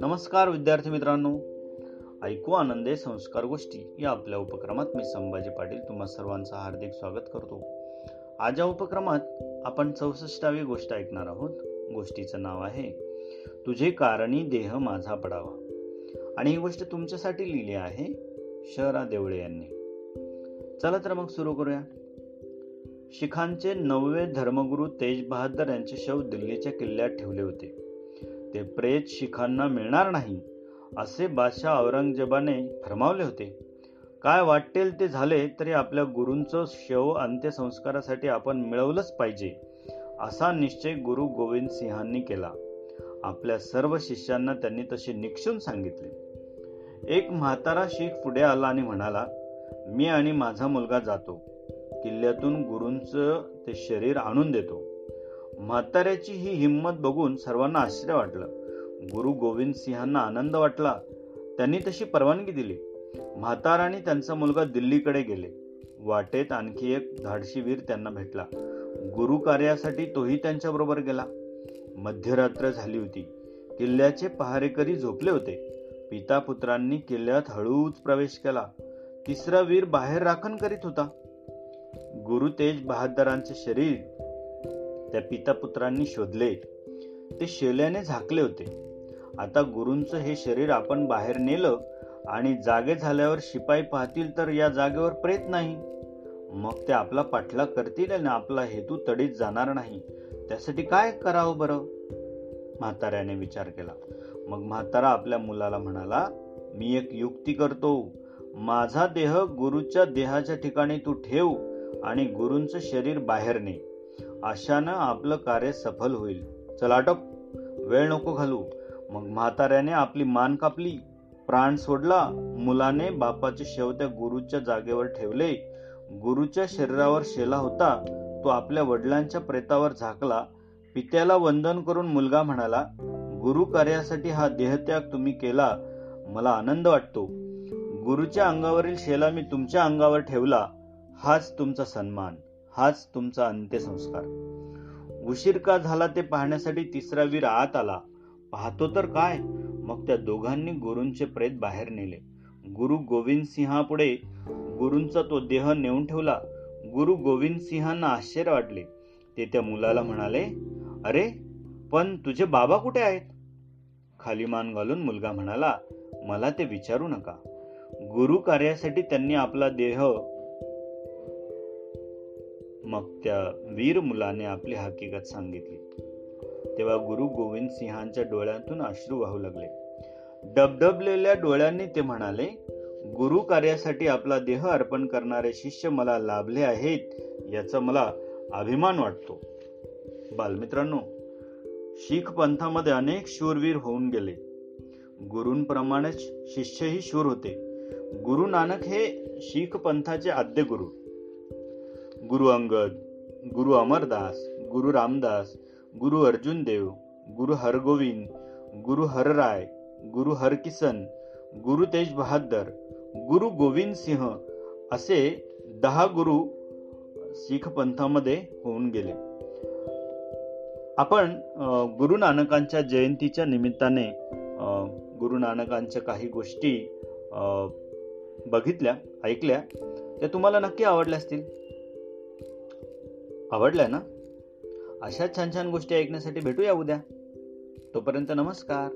नमस्कार विद्यार्थी मित्रांनो. ऐकू आनंदे संस्कार गोष्टी या आपल्या उपक्रमात मी संभाजी पाटील तुम्हा सर्वांचं हार्दिक स्वागत करतो. आज या उपक्रमात आपण चौसष्टावी गोष्ट ऐकणार आहोत. गोष्टीचं नाव आहे तुझे कारणी देह माझा पडावा. आणि ही गोष्ट तुमच्यासाठी लिहिली आहे शहरा देवळे यांनी. चला तर मग सुरू करूया. शिखांचे नववे धर्मगुरू तेज बहादर यांचे शव दिल्लीच्या किल्ल्यात ठेवले होते. ते प्रेत शिखांना मिळणार नाही असे बादशाह औरंगजेबाने फरमावले होते. काय वाटेल ते झाले तरी आपल्या गुरूंचं शव अंत्यसंस्कारासाठी आपण मिळवलंच पाहिजे असा निश्चय गुरु गोविंद सिंहांनी केला. आपल्या सर्व शिष्यांना त्यांनी तसे निक्षून सांगितले. एक म्हातारा शीख पुढे आला आणि म्हणाला मी आणि माझा मुलगा जातो. किल्ल्यातून गुरूंचं ते शरीर आणून देतो. म्हाताऱ्याची ही हिंमत बघून सर्वांना आश्चर्य वाटलं. गुरु गोविंद सिंहांना आनंद वाटला. त्यांनी तशी परवानगी दिली. म्हातारा आणि त्यांचा मुलगा दिल्लीकडे गेले. वाटेत आणखी एक धाडशी वीर त्यांना भेटला. गुरु कार्यासाठी तोही त्यांच्याबरोबर गेला. मध्यरात्र झाली होती. किल्ल्याचे पहारेकरी झोपले होते? पिता पुत्रांनी किल्ल्यात हळूच प्रवेश केला. तिसरा वीर बाहेर राखण करीत होता. गुरु तेज बहादरांचे शरीर त्या पिता पुत्रांनी शोधले. ते शेल्याने झाकले होते. आता गुरूंचं हे शरीर आपण बाहेर नेलं आणि जागे झाल्यावर शिपाई पाहतील तर या जागेवर प्रेत नाही. मग ते आपला पाठलाग करतील आणि आपला हेतू तडीत जाणार नाही. त्यासाठी काय करावं बरं? म्हाताऱ्याने विचार केला. मग म्हातारा आपल्या मुलाला म्हणाला मी एक युक्ती करतो. माझा देह गुरुच्या देहाच्या ठिकाणी तू ठेव. आणि गुरूंचं शरीर बाहेर ने. अशानं आपलं कार्य सफल होईल. चला आटप वेळ नको घालू. मग म्हाताऱ्याने आपली मान कापली. प्राण सोडला. मुलाने बापाचे शेव त्या गुरुच्या जागेवर ठेवले. गुरुच्या शरीरावर शेला होता. तो आपल्या वडिलांच्या प्रेतावर झाकला. पित्याला वंदन करून मुलगा म्हणाला गुरु कार्यासाठी हा देहत्याग तुम्ही केला. मला आनंद वाटतो. गुरुच्या अंगावरील शेला मी तुमच्या अंगावर ठेवला. हाच तुमचा सन्मान हाच तुमचा अंत्यसंस्कार. उशीर का झाला ते पाहण्यासाठी तिसरा वीर आत आला. पाहतो तर काय? मग त्या दोघांनी गुरूंचे प्रेत बाहेर नेले. गुरु गोविंद सिंहापुढे गुरूंचा तो देह नेऊन ठेवला. गुरु गोविंद सिंहांना आश्चर्य वाटले. ते त्या मुलाला म्हणाले अरे पण तुझे बाबा कुठे आहेत? खाली मान घालून मुलगा म्हणाला मला ते विचारू नका. गुरु कार्यासाठी त्यांनी आपला देह मग त्या वीर मुलाने आपली हकीकत सांगितली. तेव्हा गुरु गोविंद सिंहांच्या डोळ्यातून अश्रू वाहू लागले. डबडबलेल्या डोळ्यांनी ते म्हणाले गुरु कार्यासाठी आपला देह अर्पण करणारे शिष्य मला लाभले आहेत याचा मला अभिमान वाटतो. बालमित्रांनो शीख पंथामध्ये अनेक शूरवीर होऊन गेले. गुरूंप्रमाणेच शिष्यही शूर होते. गुरु नानक हे शीख पंथाचे आद्य गुरु गुरु अंगद गुरु अमरदास गुरु रामदास गुरु अर्जुन देव गुरु हरगोविंद गुरु हरराय गुरु हरकिसन गुरु तेज बहादर गुरु गोविंद सिंह असे दहा गुरु शीख पंथामध्ये होऊन गेले. आपण गुरु नानकांच्या जयंतीच्या निमित्ताने गुरु नानकांच्या काही गोष्टी बघितल्या ऐकल्या त्या तुम्हाला नक्की आवडल्या असतील? आवडल्या ना? अशा छान छान गोष्टी ऐकण्यासाठी भेटूया उद्या. तोपर्यंत नमस्कार.